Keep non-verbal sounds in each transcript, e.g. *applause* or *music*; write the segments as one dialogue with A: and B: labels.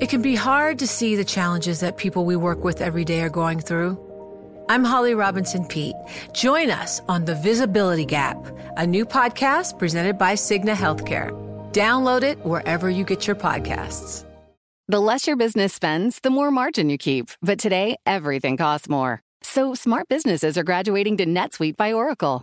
A: It can be hard to see the challenges that people we work with every day are going through. I'm Holly Robinson Peete. Join us on The Visibility Gap, a new podcast presented by Cigna Healthcare. Download it wherever you get your podcasts.
B: The less your business spends, the more margin you keep. But today, everything costs more. So smart businesses are graduating to NetSuite by Oracle.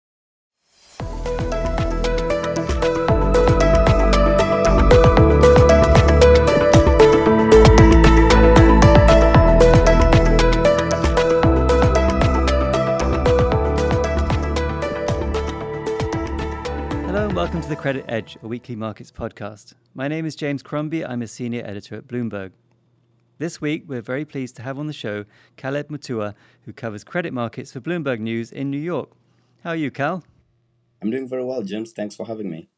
C: Welcome to the Credit Edge, a weekly markets podcast. My name is James Crombie. I'm a senior editor at Bloomberg. This week, we're very pleased to have on the show Caleb Mutua, who covers credit markets for Bloomberg News in New York. How are you, Cal?
D: I'm doing very well, James. Thanks for having me.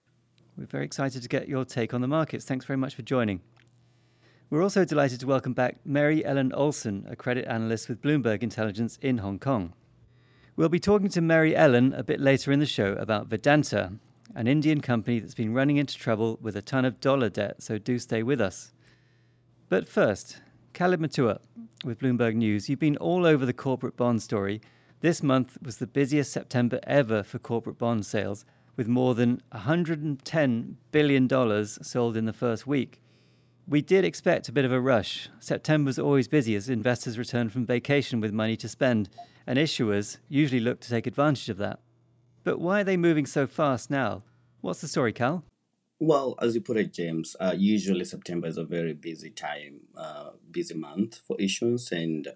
C: We're very excited to get your take on the markets. Thanks very much for joining. We're also delighted to welcome back Mary Ellen Olson, a credit analyst with Bloomberg Intelligence in Hong Kong. We'll be talking to Mary Ellen a bit later in the show about Vedanta, an Indian company that's been running into trouble with a ton of dollar debt, so do stay with us. But first, Caleb Mutua with Bloomberg News. You've been all over the corporate bond story. This month was the busiest September ever for corporate bond sales, with more than $110 billion sold in the first week. We did expect a bit of a rush. September's always busy as investors return from vacation with money to spend, and issuers usually look to take advantage of that. But why are they moving so fast now? What's the story, Cal?
D: Well, as you put it, James, uh, usually September is a very busy time, uh, busy month for issuance. And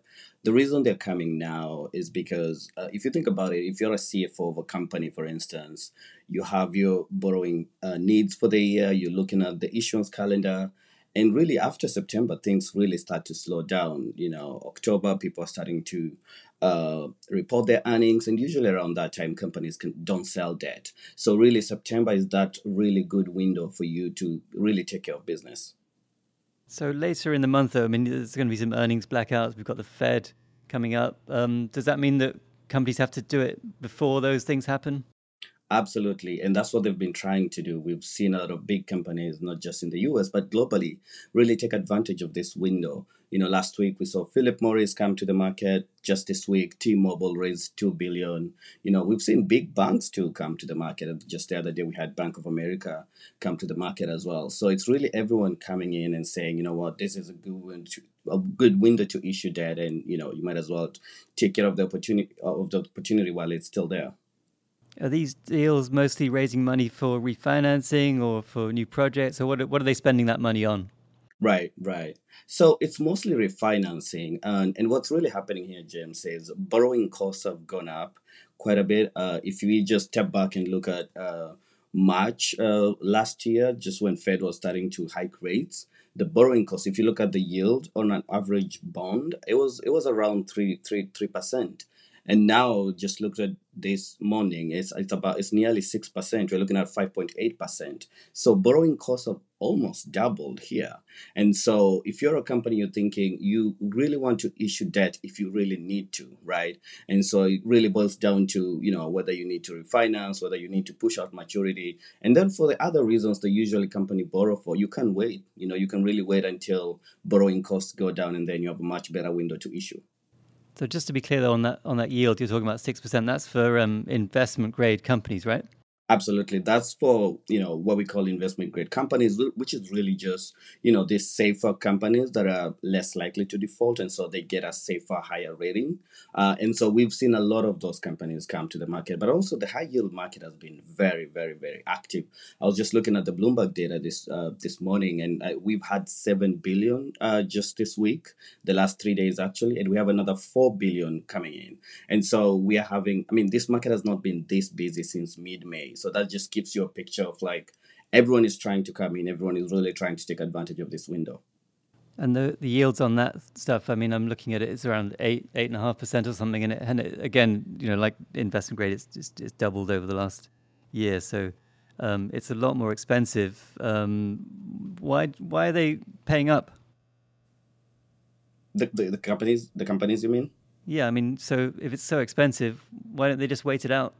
D: the reason they're coming now is because uh, if you think about it, if you're a CFO of a company, for instance, you have your borrowing uh, needs for the year, you're looking at the issuance calendar. And really, after September, things really start to slow down. You know, October, people are starting to uh, report their earnings, and usually around that time, companies can, don't sell debt. So really, September is that really good window for you to really take care of business.
C: So later in the month, though, I mean, there's going to be some earnings blackouts. We've got the Fed coming up. Um, does that mean that companies have to do it before those things happen?
D: Absolutely. And that's what they've been trying to do. We've seen a lot of big companies, not just in the US, but globally, really take advantage of this window. You know, last week we saw Philip Morris come to the market. Just this week, T-Mobile raised two billion. You know, we've seen big banks too come to the market. And Just the other day, we had Bank of America come to the market as well. So it's really everyone coming in and saying, you know what, this is a good window to, a good window to issue debt, and you know, you might as well take care of the opportunity of the opportunity while it's still there.
C: Are these deals mostly raising money for refinancing or for new projects, or what? What are they spending that money on?
D: Right, right. So it's mostly refinancing, and and what's really happening here, James, is borrowing costs have gone up quite a bit. Uh, if we just step back and look at uh, March uh, last year, just when Fed was starting to hike rates, the borrowing cost, if you look at the yield on an average bond, it was it was around three three three percent. And now, just looked at this morning, it's it's about it's nearly six percent. We're looking at five point eight percent. So borrowing costs have almost doubled here. And so, if you're a company, you're thinking you really want to issue debt if you really need to, right? And so it really boils down to you know whether you need to refinance, whether you need to push out maturity, and then for the other reasons the usually company borrow for, you can wait. You know, you can really wait until borrowing costs go down, and then you have a much better window to issue.
C: So just to be clear, though, on that on that yield, you're talking about six percent. That's for um, investment grade companies, right?
D: Absolutely. That's for, you know, what we call investment grade companies, which is really just, you know, these safer companies that are less likely to default. And so they get a safer, higher rating. Uh, and so we've seen a lot of those companies come to the market. But also the high yield market has been very, very, very active. I was just looking at the Bloomberg data this uh, this morning, and uh, we've had 7 billion uh, just this week, the last three days actually. And we have another 4 billion coming in. And so we are having, I mean, this market has not been this busy since mid May. So that just gives you a picture of like everyone is trying to come in, everyone is really trying to take advantage of this window.
C: And the, the yields on that stuff, I mean, I'm looking at it, it's around eight, eight and a half percent or something. And, it, and it, again, you know, like investment grade, it's just it's doubled over the last year. So um, it's a lot more expensive. Um, why, why are they paying up?
D: The, the, the companies, the companies, you mean?
C: Yeah, I mean, so if it's so expensive, why don't they just wait it out?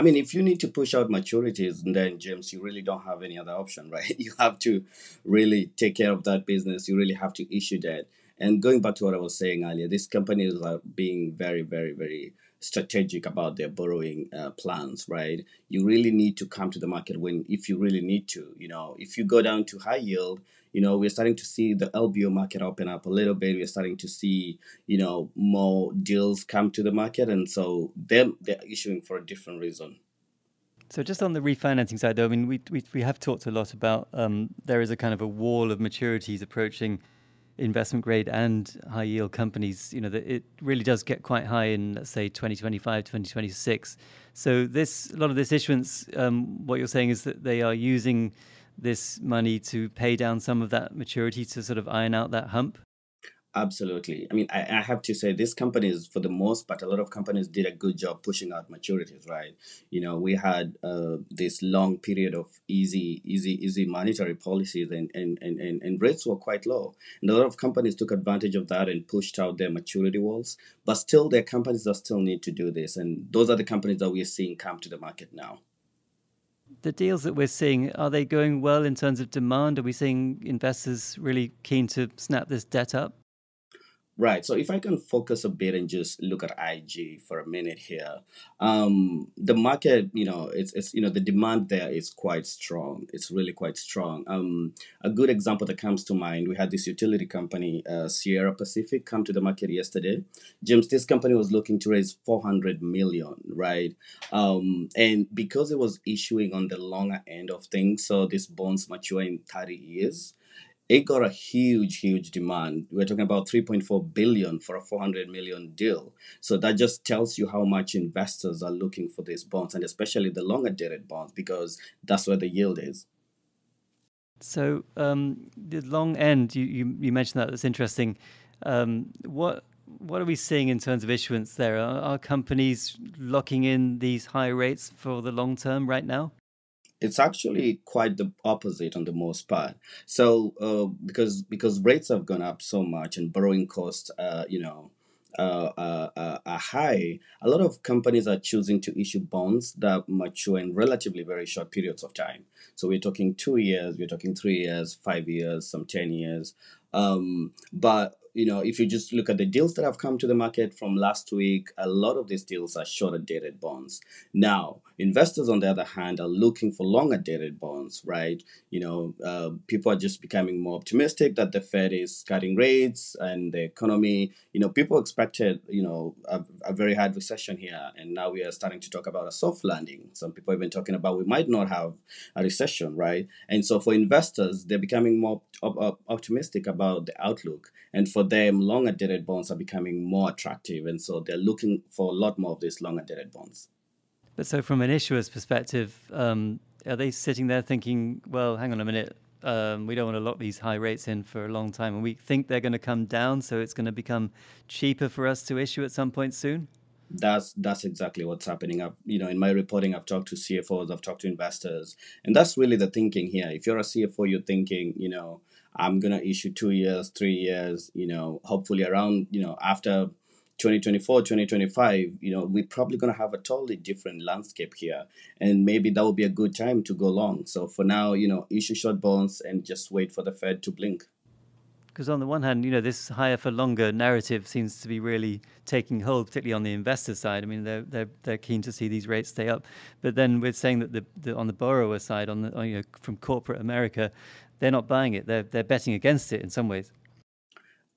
D: I mean, if you need to push out maturities, then James, you really don't have any other option, *laughs* right? You have to really take care of that business. You really have to issue debt. And going back to what I was saying earlier, these companies are being very, very, very strategic about their borrowing uh, plans, right? You really need to come to the market when, if you really need to, you know, if you go down to high yield, you know, we're starting to see the LBO market open up a little bit. We're starting to see, you know, more deals come to the market. And so them, they're issuing for a different reason.
C: So just on the refinancing side, though, I mean, we, we, we have talked a lot about um, there is a kind of a wall of maturities approaching investment grade and high yield companies. You know, that it really does get quite high in, let's say, 2025, 2026. So this a lot of this issuance, um, what you're saying is that they are using this money to pay down some of that maturity to sort of iron out that hump?
D: Absolutely. I mean, I, I have to say, these companies, for the most part, a lot of companies did a good job pushing out maturities, right? You know, we had uh, this long period of easy, easy, easy monetary policies, and, and, and, and, and rates were quite low. And a lot of companies took advantage of that and pushed out their maturity walls. But still, there are companies that still need to do this. And those are the companies that we're seeing come to the market now
C: the deals that we're seeing, are they going well in terms of demand? Are we seeing investors really keen to snap this debt up?
D: Right. So if I can focus a bit and just look at IG for a minute here, um, the market, you know, it's, it's you know the demand there is quite strong. It's really quite strong. Um, a good example that comes to mind, we had this utility company, uh, Sierra Pacific, come to the market yesterday. James, this company was looking to raise 400 million, right? Um, and because it was issuing on the longer end of things, so these bonds mature in 30 years it got a huge, huge demand. We're talking about 3.4 billion for a 400 million deal. So that just tells you how much investors are looking for these bonds, and especially the longer dated bonds, because that's where the yield is.
C: So um, the long end, you, you, you mentioned that. That's interesting. Um, what what are we seeing in terms of issuance there? Are, are companies locking in these high rates for the long term right now?
D: It's actually quite the opposite on the most part. So uh, because because rates have gone up so much and borrowing costs, uh, you know, uh, uh, uh, are high, a lot of companies are choosing to issue bonds that mature in relatively very short periods of time. So we're talking two years, we're talking three years, five years, some ten years. Um, but you know, if you just look at the deals that have come to the market from last week, a lot of these deals are shorter dated bonds. Now, investors, on the other hand, are looking for longer dated bonds, right? You know, uh, people are just becoming more optimistic that the Fed is cutting rates and the economy. You know, people expected, you know, a, a very hard recession here, and now we are starting to talk about a soft landing. Some people even talking about we might not have a recession, right? And so for investors, they're becoming more op- op- optimistic about the outlook, and for them, longer dated bonds are becoming more attractive, and so they're looking for a lot more of these longer dated bonds.
C: But so, from an issuer's perspective, um, are they sitting there thinking, well, hang on a minute, um, we don't want to lock these high rates in for a long time, and we think they're going to come down, so it's going to become cheaper for us to issue at some point soon?
D: That's that's exactly what's happening. I've, you know, in my reporting, I've talked to CFOs, I've talked to investors, and that's really the thinking here. If you're a CFO, you're thinking, you know, I'm gonna issue two years, three years, you know, hopefully around, you know, after 2024 2025 you know we're probably going to have a totally different landscape here. And maybe that would be a good time to go long. So for now you know issue short bonds and just wait for the fed to blink.
C: Because on the one hand, you know, this higher for longer narrative seems to be really taking hold, particularly on the investor side. I mean, they're they're they're keen to see these rates stay up, but then we're saying that the, the on the borrower side, on the you know from corporate America, they're not buying it. They're they're betting against it in some ways.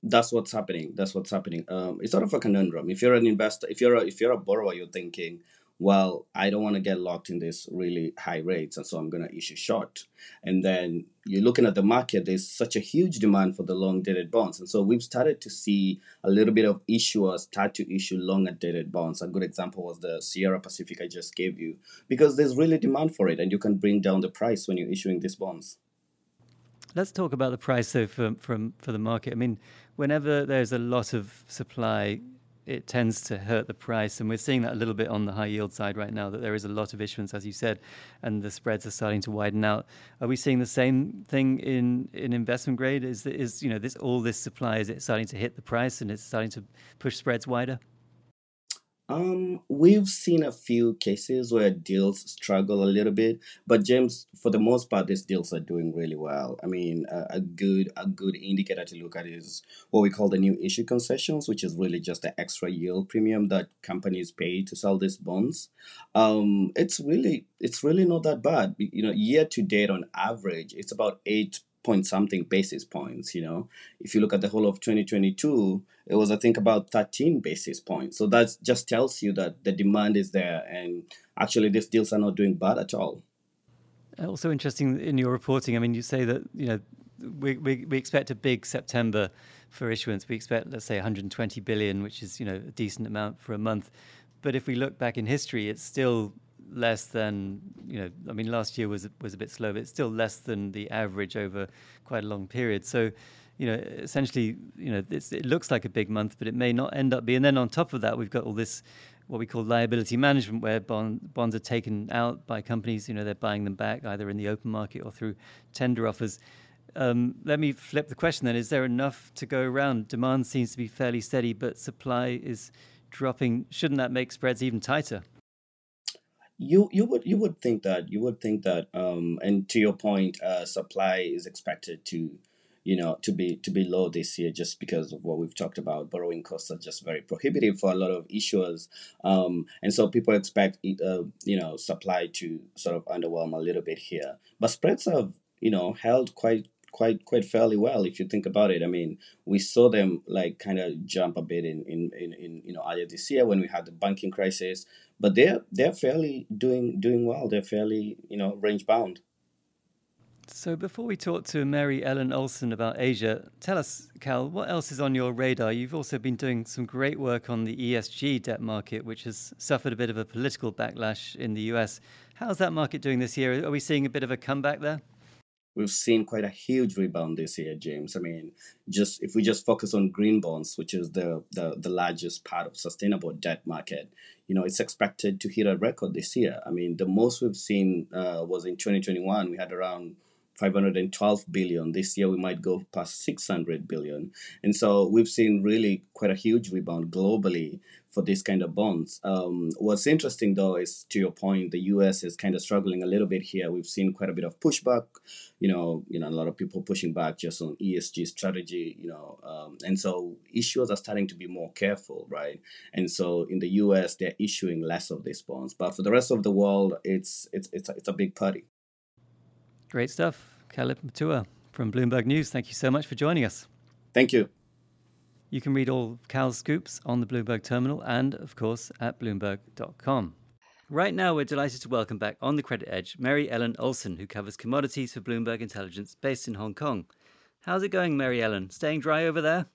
D: That's what's happening. That's what's happening. Um, it's sort of a conundrum. If you're an investor, if you're a, if you're a borrower, you're thinking, well, I don't want to get locked in this really high rates, and so I'm going to issue short. And then you're looking at the market, there's such a huge demand for the long dated bonds. And so we've started to see a little bit of issuers start to issue longer dated bonds. A good example was the Sierra Pacific I just gave you, because there's really demand for it, and you can bring down the price when you're issuing these bonds.
C: Let's talk about the price though for, for, for the market. I mean, whenever there's a lot of supply it tends to hurt the price. And we're seeing that a little bit on the high yield side right now, that there is a lot of issuance, as you said, and the spreads are starting to widen out. Are we seeing the same thing in, in investment grade? Is, is you know, this all this supply, is it starting to hit the price and it's starting to push spreads wider?
D: Um, we've seen a few cases where deals struggle a little bit, but James, for the most part, these deals are doing really well. I mean, a, a good a good indicator to look at is what we call the new issue concessions, which is really just the extra yield premium that companies pay to sell these bonds. Um, it's really it's really not that bad. You know, year to date on average, it's about eight point something basis points. You know, if you look at the whole of 2022, it was I think about 13 basis points. So that just tells you that the demand is there, and actually these deals are not doing bad at all.
C: Uh, also interesting in your reporting. I mean, you say that you know we we, we expect a big September for issuance. We expect let's say 120 billion, which is you know a decent amount for a month. But if we look back in history, it's still less than you know. I mean, last year was was a bit slow, but it's still less than the average over quite a long period. So, you know, essentially, you know, it looks like a big month, but it may not end up being. And then on top of that, we've got all this what we call liability management, where bond, bonds are taken out by companies. You know, they're buying them back either in the open market or through tender offers. Um, let me flip the question then: Is there enough to go around? Demand seems to be fairly steady, but supply is dropping. Shouldn't that make spreads even tighter?
D: You you would you would think that you would think that um and to your point uh supply is expected to you know to be to be low this year just because of what we've talked about. Borrowing costs are just very prohibitive for a lot of issuers. Um and so people expect uh, you know supply to sort of underwhelm a little bit here. But spreads have you know held quite quite quite fairly well if you think about it. I mean, we saw them like kind of jump a bit in, in, in, in you know earlier this year when we had the banking crisis, but they're they're fairly doing doing well. They're fairly you know range bound.
C: So before we talk to Mary Ellen Olson about Asia, tell us, Cal, what else is on your radar? You've also been doing some great work on the ESG debt market, which has suffered a bit of a political backlash in the US. How's that market doing this year? Are we seeing a bit of a comeback there?
D: We've seen quite a huge rebound this year, James. I mean, just if we just focus on green bonds, which is the, the, the largest part of sustainable debt market, you know, it's expected to hit a record this year. I mean, the most we've seen uh, was in 2021. We had around 512 billion. This year we might go past 600 billion. And so we've seen really quite a huge rebound globally for this kind of bonds. Um, what's interesting though is to your point, the US is kind of struggling a little bit here. We've seen quite a bit of pushback, you know, you know, a lot of people pushing back just on ESG strategy, you know, um, and so issuers are starting to be more careful, right? And so in the US, they're issuing less of these bonds, but for the rest of the world, it's it's it's a, it's a big party.
C: Great stuff. Caleb Mutua from Bloomberg News. Thank you so much for joining us.
D: Thank you.
C: You can read all Cal's scoops on the Bloomberg terminal and, of course, at Bloomberg.com. Right now, we're delighted to welcome back on the credit edge Mary Ellen Olson, who covers commodities for Bloomberg Intelligence based in Hong Kong. How's it going, Mary Ellen? Staying dry over there?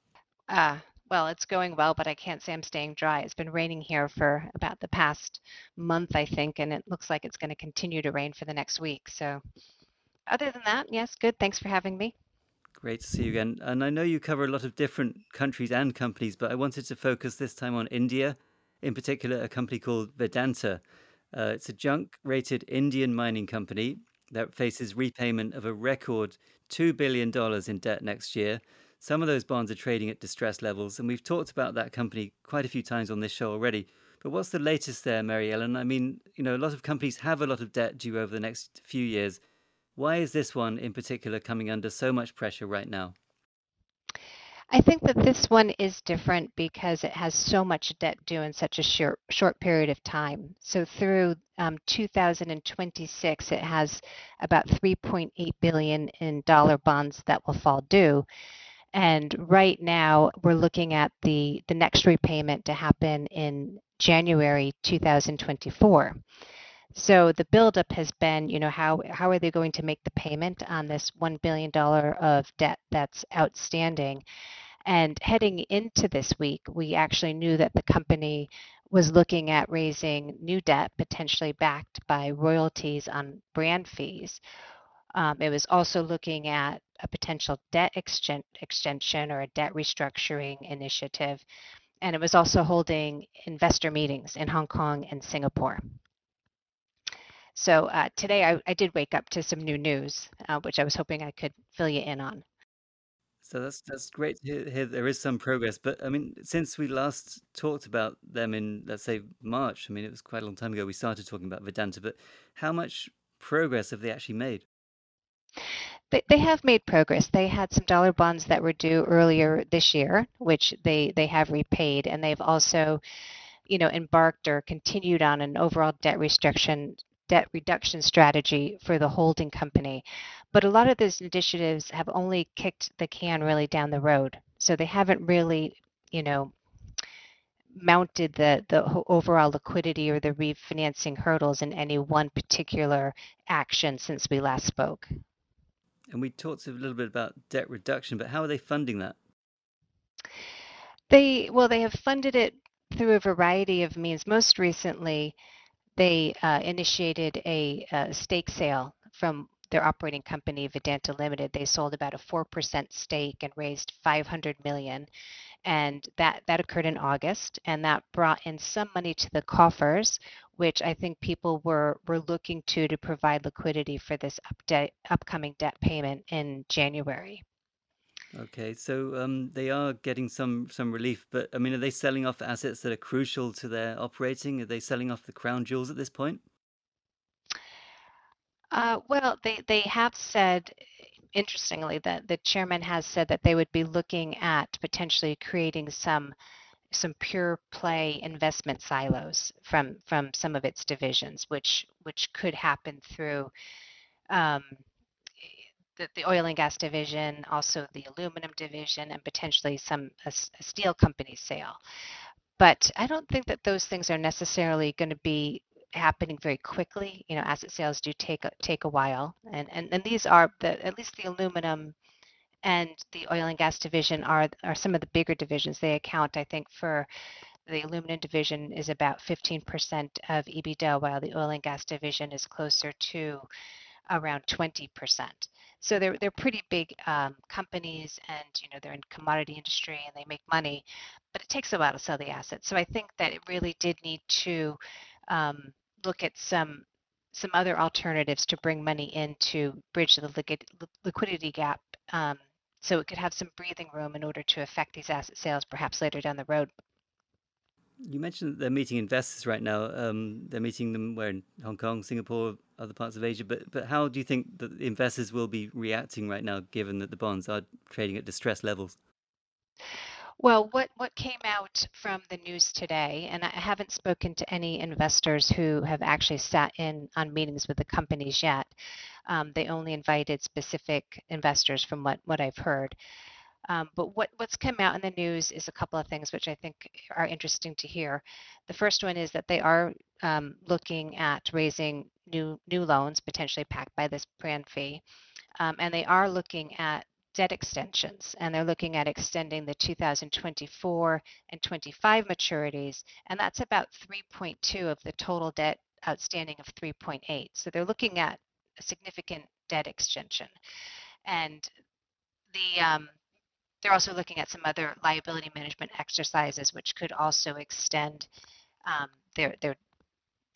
E: Ah, uh, well, it's going well, but I can't say I'm staying dry. It's been raining here for about the past month, I think, and it looks like it's going to continue to rain for the next week. So other than that, yes, good. Thanks for having me.
C: Great to see you again. And I know you cover a lot of different countries and companies, but I wanted to focus this time on India, in particular, a company called Vedanta. Uh, it's a junk rated Indian mining company that faces repayment of a record $2 billion in debt next year. Some of those bonds are trading at distress levels, and we've talked about that company quite a few times on this show already. But what's the latest there, Mary Ellen? I mean, you know, a lot of companies have a lot of debt due over the next few years. Why is this one in particular coming under so much pressure right now?
E: I think that this one is different because it has so much debt due in such a short short period of time. So through um, 2026, it has about 3.8 billion in dollar bonds that will fall due. And right now, we're looking at the the next repayment to happen in January 2024. So the buildup has been, you know, how how are they going to make the payment on this one billion dollar of debt that's outstanding? And heading into this week, we actually knew that the company was looking at raising new debt, potentially backed by royalties on brand fees. Um, it was also looking at a potential debt exten- extension or a debt restructuring initiative. And it was also holding investor meetings in Hong Kong and Singapore. So uh, today I, I, did wake up to some new news, uh, which I was hoping I could fill you in on.
C: So that's that's great to hear, hear there is some progress. But I mean, since we last talked about them in let's say March, I mean it was quite a long time ago we started talking about Vedanta. But how much progress have they actually made?
E: They, they have made progress. They had some dollar bonds that were due earlier this year, which they they have repaid, and they've also you know embarked or continued on an overall debt restriction debt reduction strategy for the holding company. But a lot of those initiatives have only kicked the can really down the road. So they haven't really, you know, mounted the, the overall liquidity or the refinancing hurdles in any one particular action since we last spoke.
C: And we talked a little bit about debt reduction, but how are they funding that?
E: They well, they have funded it through a variety of means. Most recently, they uh, initiated a, a, stake sale from their operating company Vedanta Limited. They sold about a 4% stake and raised 500 million and that that occurred in August and that brought in some money to the coffers which I think people were were looking to to provide liquidity for this update, upcoming debt payment in January.
C: Okay, so um, they are getting some some relief, but I mean, are they selling off assets that are crucial to their operating? Are they selling off the crown jewels at this point?
E: Uh, well, they they have said, interestingly, that the chairman has said that they would be looking at potentially creating some some pure play investment silos from from some of its divisions, which which could happen through. Um, the, the oil and gas division, also the aluminum division, and potentially some a, a steel company sale. But I don't think that those things are necessarily going to be happening very quickly. You know, asset sales do take a, take a while, and and, and these are the at least the aluminum and the oil and gas division are are some of the bigger divisions. They account, I think, for the aluminum division is about 15% of EBITDA, while the oil and gas division is closer to around 20%. So they're they're pretty big um, companies, and you know they're in commodity industry and they make money, but it takes a while to sell the assets. So I think that it really did need to um, look at some some other alternatives to bring money in to bridge the liquidity gap, um, so it could have some breathing room in order to affect these asset sales perhaps later down the road.
C: You mentioned that they're meeting investors right now. Um, they're meeting them where in Hong Kong, Singapore, other parts of Asia. But but how do you think that investors will be reacting right now, given that the bonds are trading at distressed levels?
E: Well, what, what came out from the news today, and I haven't spoken to any investors who have actually sat in on meetings with the companies yet. Um, they only invited specific investors from what, what I've heard. Um, but what, what's come out in the news is a couple of things which I think are interesting to hear. The first one is that they are um, looking at raising new new loans, potentially backed by this brand fee, um, and they are looking at debt extensions, and they're looking at extending the 2024 and 25 maturities, and that's about 3.2 of the total debt outstanding of 3.8. So they're looking at a significant debt extension, and the um, they're also looking at some other liability management exercises which could also extend um, their, their,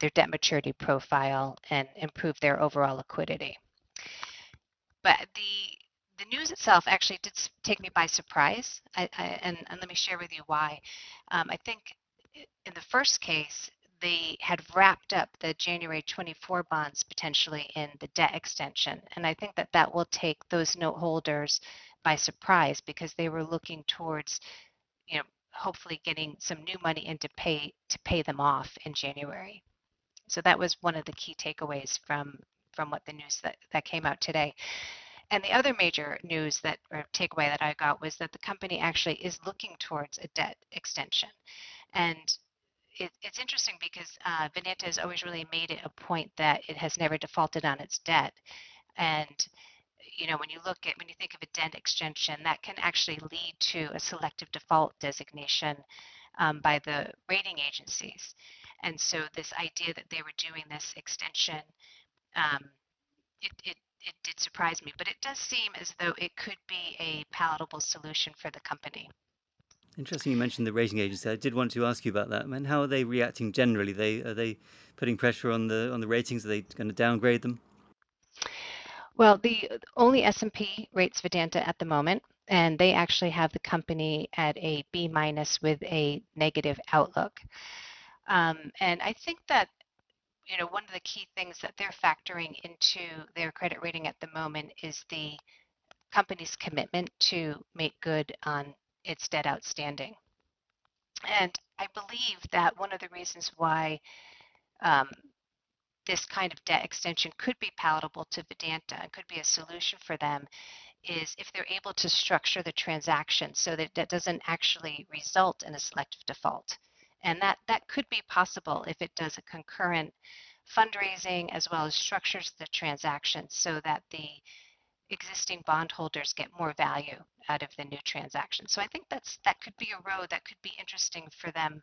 E: their debt maturity profile and improve their overall liquidity. But the the news itself actually did take me by surprise, I, I, and, and, let me share with you why. Um, I think in the first case, they had wrapped up the January 24 bonds potentially in the debt extension. And I think that that will take those note holders by surprise because they were looking towards, you know, hopefully getting some new money in to pay to pay them off in January. So that was one of the key takeaways from from what the news that, that came out today. And the other major news that or takeaway that I got was that the company actually is looking towards a debt extension. And it, it's interesting because uh, Vedanta has always really made it a point that it has never defaulted on its debt. And you know, when you look at when you think of a debt extension, that can actually lead to a selective default designation um, by the rating agencies. And so this idea that they were doing this extension, um, it, it it did surprise me, but it does seem as though it could be a palatable solution for the company.
C: Interesting, you mentioned the rating agency. I did want to ask you about that. And how are they reacting generally? They are they putting pressure on the on the ratings? Are they going to downgrade them?
E: Well, the only S&P rates Vedanta at the moment, and they actually have the company at a B minus with a negative outlook. Um, and I think that you know one of the key things that they're factoring into their credit rating at the moment is the company's commitment to make good on its debt outstanding. And I believe that one of the reasons why um, this kind of debt extension could be palatable to Vedanta and could be a solution for them is if they're able to structure the transaction so that that doesn't actually result in a selective default. And that, that could be possible if it does a concurrent fundraising as well as structures the transaction so that the existing bondholders get more value out of the new transaction. So I think that's that could be a road that could be interesting for them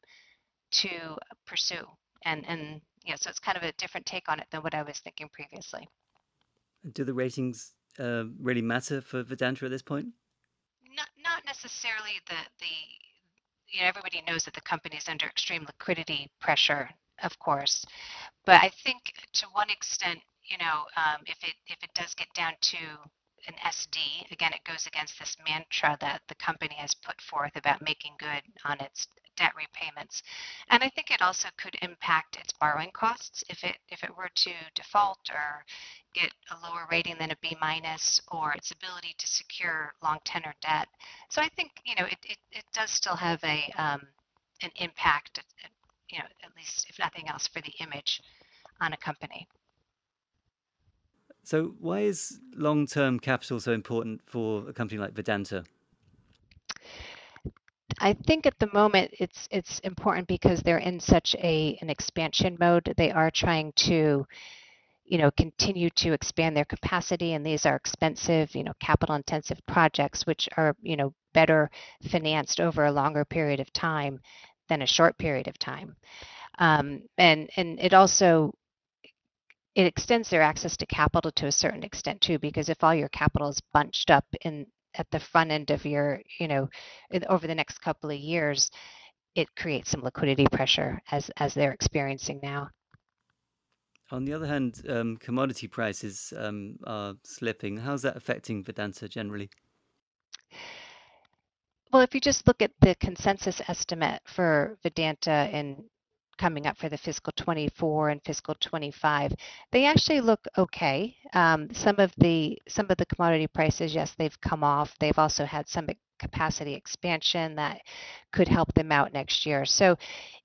E: to pursue. And and yeah, so it's kind of a different take on it than what I was thinking previously.
C: Do the ratings uh, really matter for Vedanta at this point?
E: Not not necessarily the the you know everybody knows that the company is under extreme liquidity pressure, of course, but I think to one extent, you know, um, if it if it does get down to an SD, again, it goes against this mantra that the company has put forth about making good on its debt repayments. And I think it also could impact its borrowing costs if it if it were to default or get a lower rating than a B minus or its ability to secure long tenor debt. So I think you know it, it, it does still have a um, an impact, you know, at least if nothing else, for the image on a company.
C: So, why is long term capital so important for a company like Vedanta?
E: I think at the moment it's it's important because they're in such a an expansion mode. They are trying to, you know, continue to expand their capacity, and these are expensive, you know, capital intensive projects, which are you know better financed over a longer period of time than a short period of time. Um, and and it also it extends their access to capital to a certain extent too, because if all your capital is bunched up in at the front end of your, you know, over the next couple of years, it creates some liquidity pressure as as they're experiencing now.
C: On the other hand, um, commodity prices um, are slipping. How's that affecting Vedanta generally?
E: Well, if you just look at the consensus estimate for Vedanta in coming up for the fiscal 24 and fiscal 25, they actually look okay. Um, some of the some of the commodity prices, yes, they've come off. They've also had some capacity expansion that could help them out next year. So,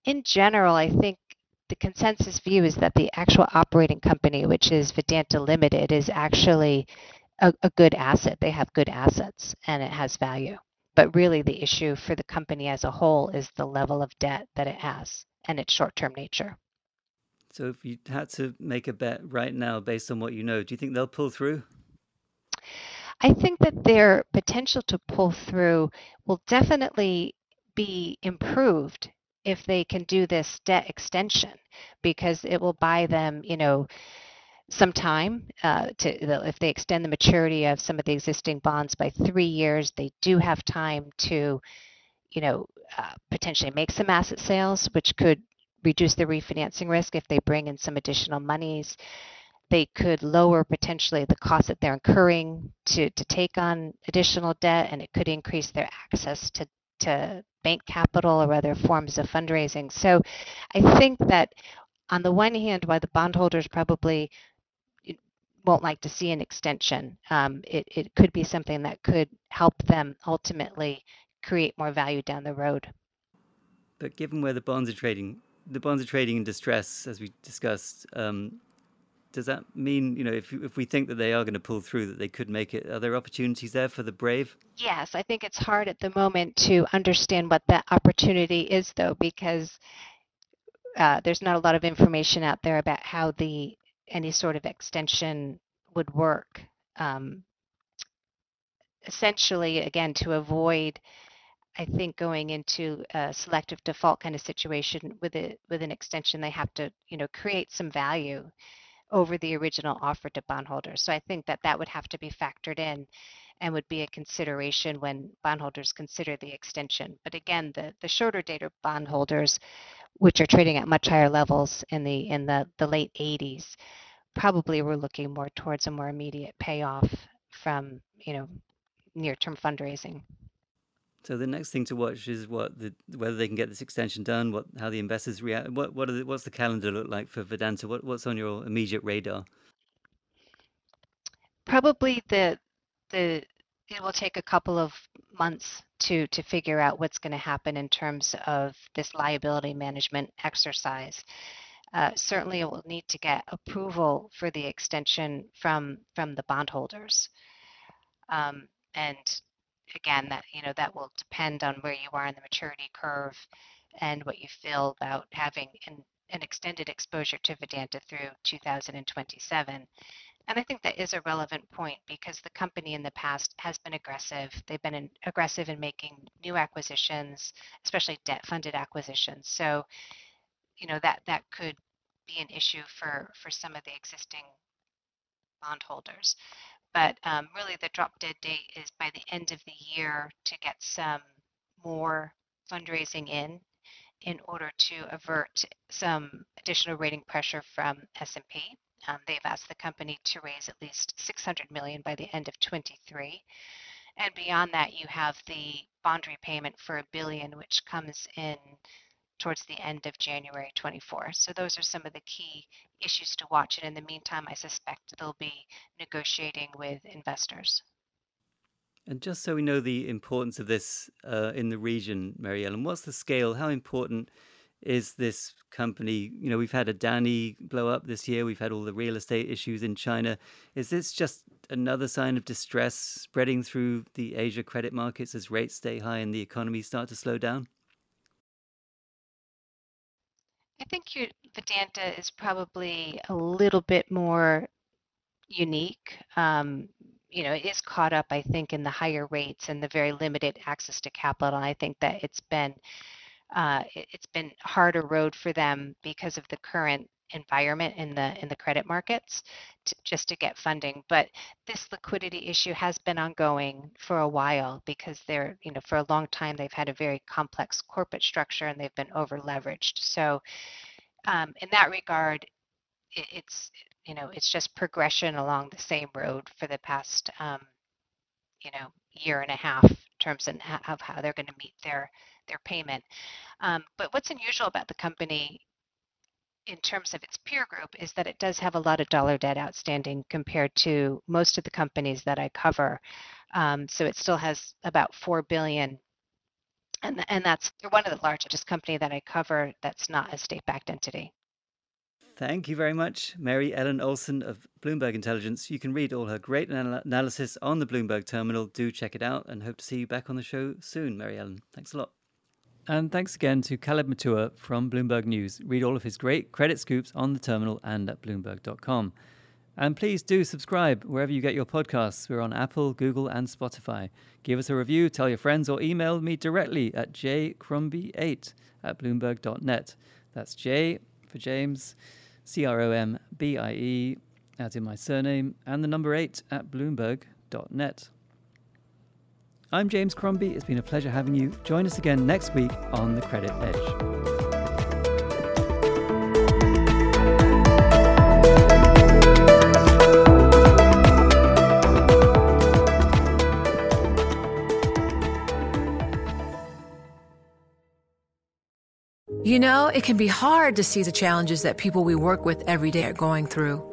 E: in general, I think the consensus view is that the actual operating company, which is Vedanta Limited, is actually a, a good asset. They have good assets and it has value. But really, the issue for the company as a whole is the level of debt that it has and its short term nature.
C: So, if you had to make a bet right now based on what you know, do you think they'll pull through?
E: I think that their potential to pull through will definitely be improved if they can do this debt extension because it will buy them, you know, some time uh, to if they extend the maturity of some of the existing bonds by three years, they do have time to, you know, uh, potentially make some asset sales, which could reduce the refinancing risk if they bring in some additional monies. They could lower potentially the cost that they're incurring to, to take on additional debt, and it could increase their access to, to bank capital or other forms of fundraising. So I think that on the one hand, while the bondholders probably won't like to see an extension. Um, it, it could be something that could help them ultimately create more value down the road.
C: But given where the bonds are trading, the bonds are trading in distress, as we discussed. Um, does that mean, you know, if if we think that they are going to pull through, that they could make it? Are there opportunities there for the brave?
E: Yes, I think it's hard at the moment to understand what that opportunity is, though, because uh, there's not a lot of information out there about how the any sort of extension would work. Um, essentially, again, to avoid I think going into a selective default kind of situation with a with an extension, they have to you know create some value over the original offer to bondholders. So I think that that would have to be factored in and would be a consideration when bondholders consider the extension. But again, the the shorter dated bondholders, which are trading at much higher levels in the in the the late 80s, probably were looking more towards a more immediate payoff from you know near term fundraising.
C: So the next thing to watch is what the whether they can get this extension done, what how the investors react. What what the, what's the calendar look like for Vedanta? What what's on your immediate radar?
E: Probably the the it will take a couple of months to to figure out what's going to happen in terms of this liability management exercise. Uh, certainly, it will need to get approval for the extension from from the bondholders. Um, and again, that you know that will depend on where you are in the maturity curve and what you feel about having an, an extended exposure to Vedanta through 2027. And I think that is a relevant point because the company in the past has been aggressive. They've been in, aggressive in making new acquisitions, especially debt-funded acquisitions. So, you know that that could be an issue for for some of the existing bondholders. But um, really, the drop dead date is by the end of the year to get some more fundraising in in order to avert some additional rating pressure from S&P. Um, they've asked the company to raise at least 600 million by the end of 23. And beyond that, you have the bond repayment for a billion, which comes in towards the end of January 24. So those are some of the key issues to watch. And in the meantime, I suspect they'll be negotiating with investors.
C: And just so we know the importance of this uh, in the region, Mary Ellen, what's the scale? How important is this company? You know, we've had Adani blow up this year. We've had all the real estate issues in China. Is this just another sign of distress spreading through the Asia credit markets as rates stay high and the economy start to slow down?
E: I think your Vedanta is probably a little bit more unique. Um, you know, it is caught up, I think, in the higher rates and the very limited access to capital. And I think that it's been uh, it's been harder road for them because of the current environment in the in the credit markets to, just to get funding but this liquidity issue has been ongoing for a while because they're you know for a long time they've had a very complex corporate structure and they've been over leveraged so um, in that regard it, it's you know it's just progression along the same road for the past um, you know year and a half in terms of how they're going to meet their their payment. Um, but what's unusual about the company in terms of its peer group is that it does have a lot of dollar debt outstanding compared to most of the companies that I cover. Um, so it still has about four billion, and and that's one of the largest company that I cover that's not a state-backed entity.
C: Thank you very much, Mary Ellen Olson of Bloomberg Intelligence. You can read all her great anal- analysis on the Bloomberg terminal. Do check it out and hope to see you back on the show soon, Mary Ellen. Thanks a lot. And thanks again to Caleb Mutua from Bloomberg News. Read all of his great credit scoops on the terminal and at Bloomberg.com. And please do subscribe wherever you get your podcasts. We're on Apple, Google, and Spotify. Give us a review, tell your friends, or email me directly at jcrombie8 at bloomberg.net. That's J for James, C R O M B I E, as in my surname, and the number 8 at bloomberg.net. I'm James Crombie. It's been a pleasure having you. Join us again next week on The Credit Edge.
A: You know, it can be hard to see the challenges that people we work with every day are going through.